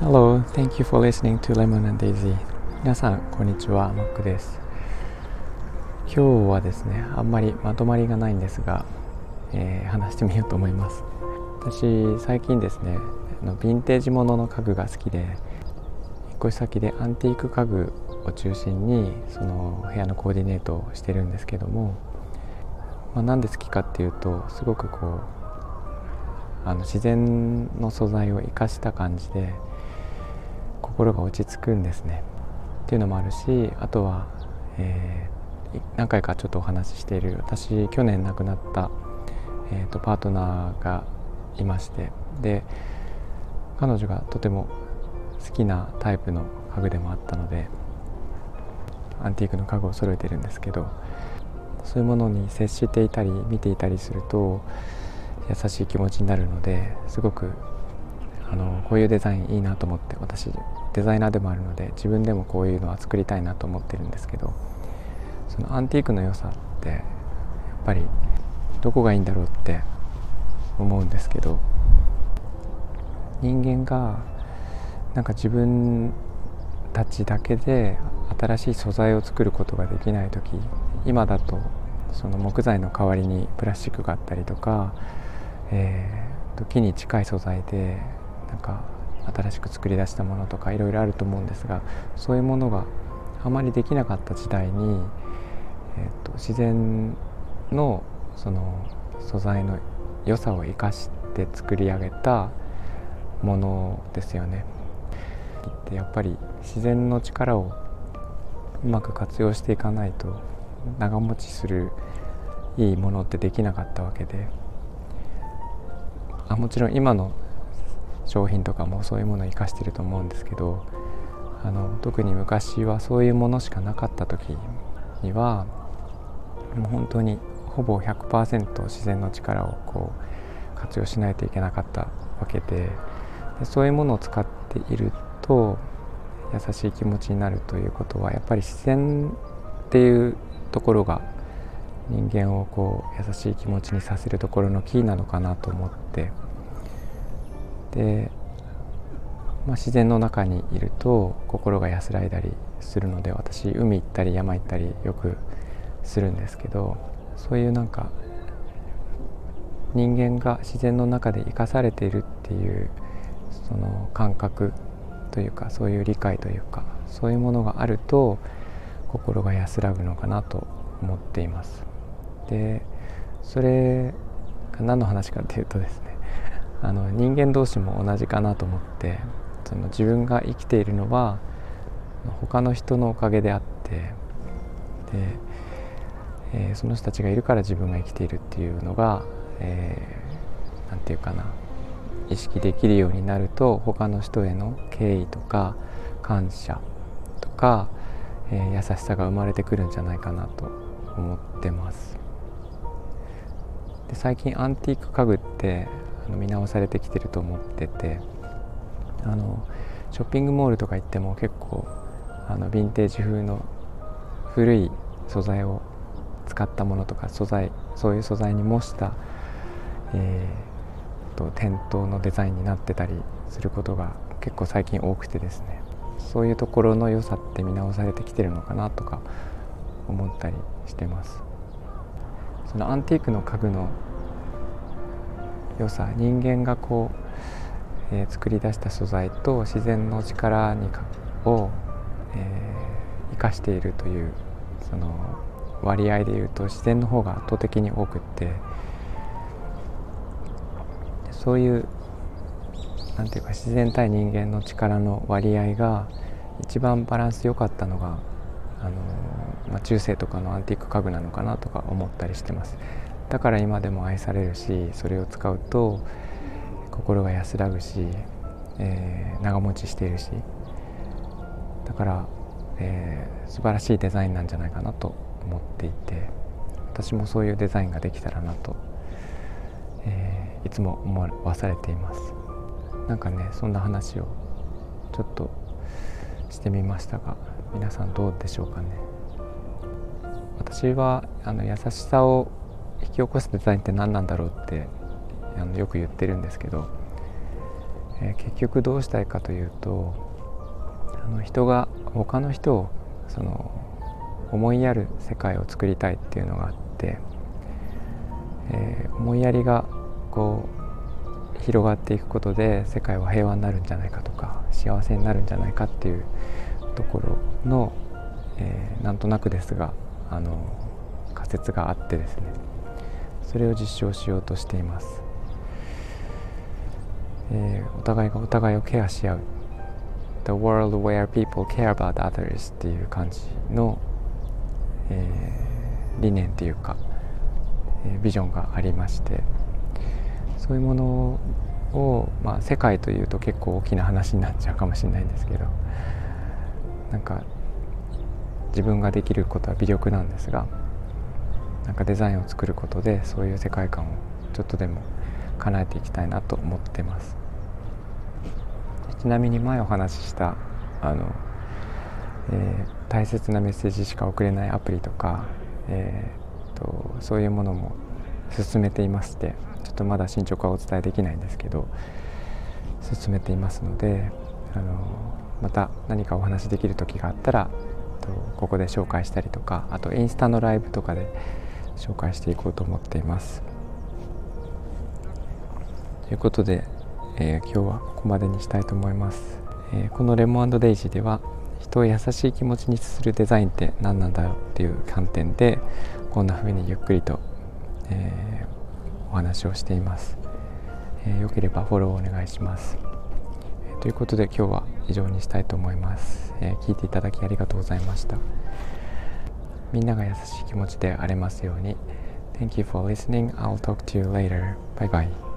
Hello, thank you for listening to Lemon and Daisy. 皆さん、こんにちは、マックです。今日はですね、あんまりまとまりがないんですが、えー、話してみようと思います。私、最近ですね、あのヴィンテージものの家具が好きで、引っ越し先でアンティーク家具を中心にその部屋のコーディネートをしてるんですけども、まあ、なんで好きかっていうとすごくこうあの自然の素材を生かした感じで心が落ち着くんですね。っていうのもあるしあとは、えー、何回かちょっとお話ししている私去年亡くなった、えーと、パートナーがいましてで彼女がとても好きなタイプの家具でもあったのでアンティークの家具を揃えてるんですけどそういうものに接していたり見ていたりすると優しい気持ちになるのですごくあのこういうデザインいいなと思って私デザイナーでもあるので自分でもこういうのは作りたいなと思ってるんですけどそのアンティークの良さってやっぱりどこがいいんだろうって思うんですけど人間がなんか自分たちだけで新しい素材を作ることができない時今だとその木材の代わりにプラスチックがあったりとか、えー、木に近い素材でなんか新しく作り出したものとかいろいろあると思うんですがそういうものがあまりできなかった時代に、えーと、自然のその素材の良さを生かして作り上げたものですよね。でやっぱり自然の力をうまく活用していかないと長持ちするいいものってできなかったわけであもちろん今の商品とかもそういうものを生かしてると思うんですけどあの特に昔はそういうものしかなかった時にはもう本当にほぼ100%自然の力をこう活用しないといけなかったわけででそういうものを使っていると優しい気持ちになるということはやっぱり自然っていうところが人間をこう優しい気持ちにさせるところのキーなのかなと思って。で、まあ、自然の中にいると心が安らいだりするので私海行ったり山行ったりよくするんですけどそういうなんか人間が自然の中で生かされているっていうその感覚というかそういう理解というかそういうものがあると心が安らぐのかなと思っています。でそれが何の話かっていうとですね あの人間同士も同じかなと思ってその自分が生きているのは他の人のおかげであってで、えー、その人たちがいるから自分が生きているっていうのが何、えー、て言うかな意識できるようになると他の人への敬意とか感謝とか、えー、優しさが生まれてくるんじゃないかなと思ってます。で最近アンティーク家具ってあの見直されてきてると思っててあのショッピングモールとか行っても結構あのヴィンテージ風の古い素材を使ったものとか素材そういう素材に模した、えーと店頭のデザインになってたりすることが結構最近多くてですね。そういうところの良さって見直されてきてるのかなとか思ったりしてます。そのアンティークの家具の良さ人間がこう、えー、作り出した素材と自然の力にかを、えー、生かしているというその割合でいうと自然の方が圧倒的に多くってそういうなんていうか自然対人間の力の割合が一番バランス良かったのがあの、まあ、中世とかのアンティーク家具なのかなとか思ったりしてます。だから今でも愛されるしそれを使うと心が安らぐし、えー、長持ちしているし。だから、えー、素晴らしいデザインなんじゃないかなと思っていて私もそういうデザインができたらなと、えーいつも思わされています。なんかねそんな話をちょっとしてみましたが皆さんどうでしょうかね。私はあの優しさを引き起こすデザインって何なんだろうってあのよく言ってるんですけど、えー、結局どうしたいかというとあの人が他の人をその思いやる世界を作りたいっていうのがあって、えー、思いやりがこう広がっていくことで世界は平和になるんじゃないかとか幸せになるんじゃないかっていうところの、えー、なんとなくですがあの仮説があってですねそれを実証しようとしています、えー、お互いがお互いをケアし合う。The world where people care about others っていう感じの、えー、理念っていうか、えー、ビジョンがありましてそういうものを、まあ、世界というと結構大きな話になっちゃうかもしれないんですけどなんか自分ができることは微力なんですがなんかデザインを作ることでそういう世界観をちょっとでも叶えていきたいなと思ってます。ちなみに前お話ししたあの、えー、大切なメッセージしか送れないアプリとか、えーと、そういうものも進めていましてちょっとまだ進捗はお伝えできないんですけど進めていますのであのまた何かお話できる時があったらとここで紹介したりとかあとインスタのライブとかで紹介していこうと思っています。ということで、えー、今日はここまでにしたいと思います。えー、このレモンデイジーでは人を優しい気持ちにするデザインって何なんだろうっていう観点でこんな風にゆっくりと、えー、お話をしています、えー、よければフォローお願いします、ということで今日は以上にしたいと思います、え聞いていただきありがとうございましたみんなが優しい気持ちで荒れますように Thank you for listening. I'll talk to you later. Bye bye.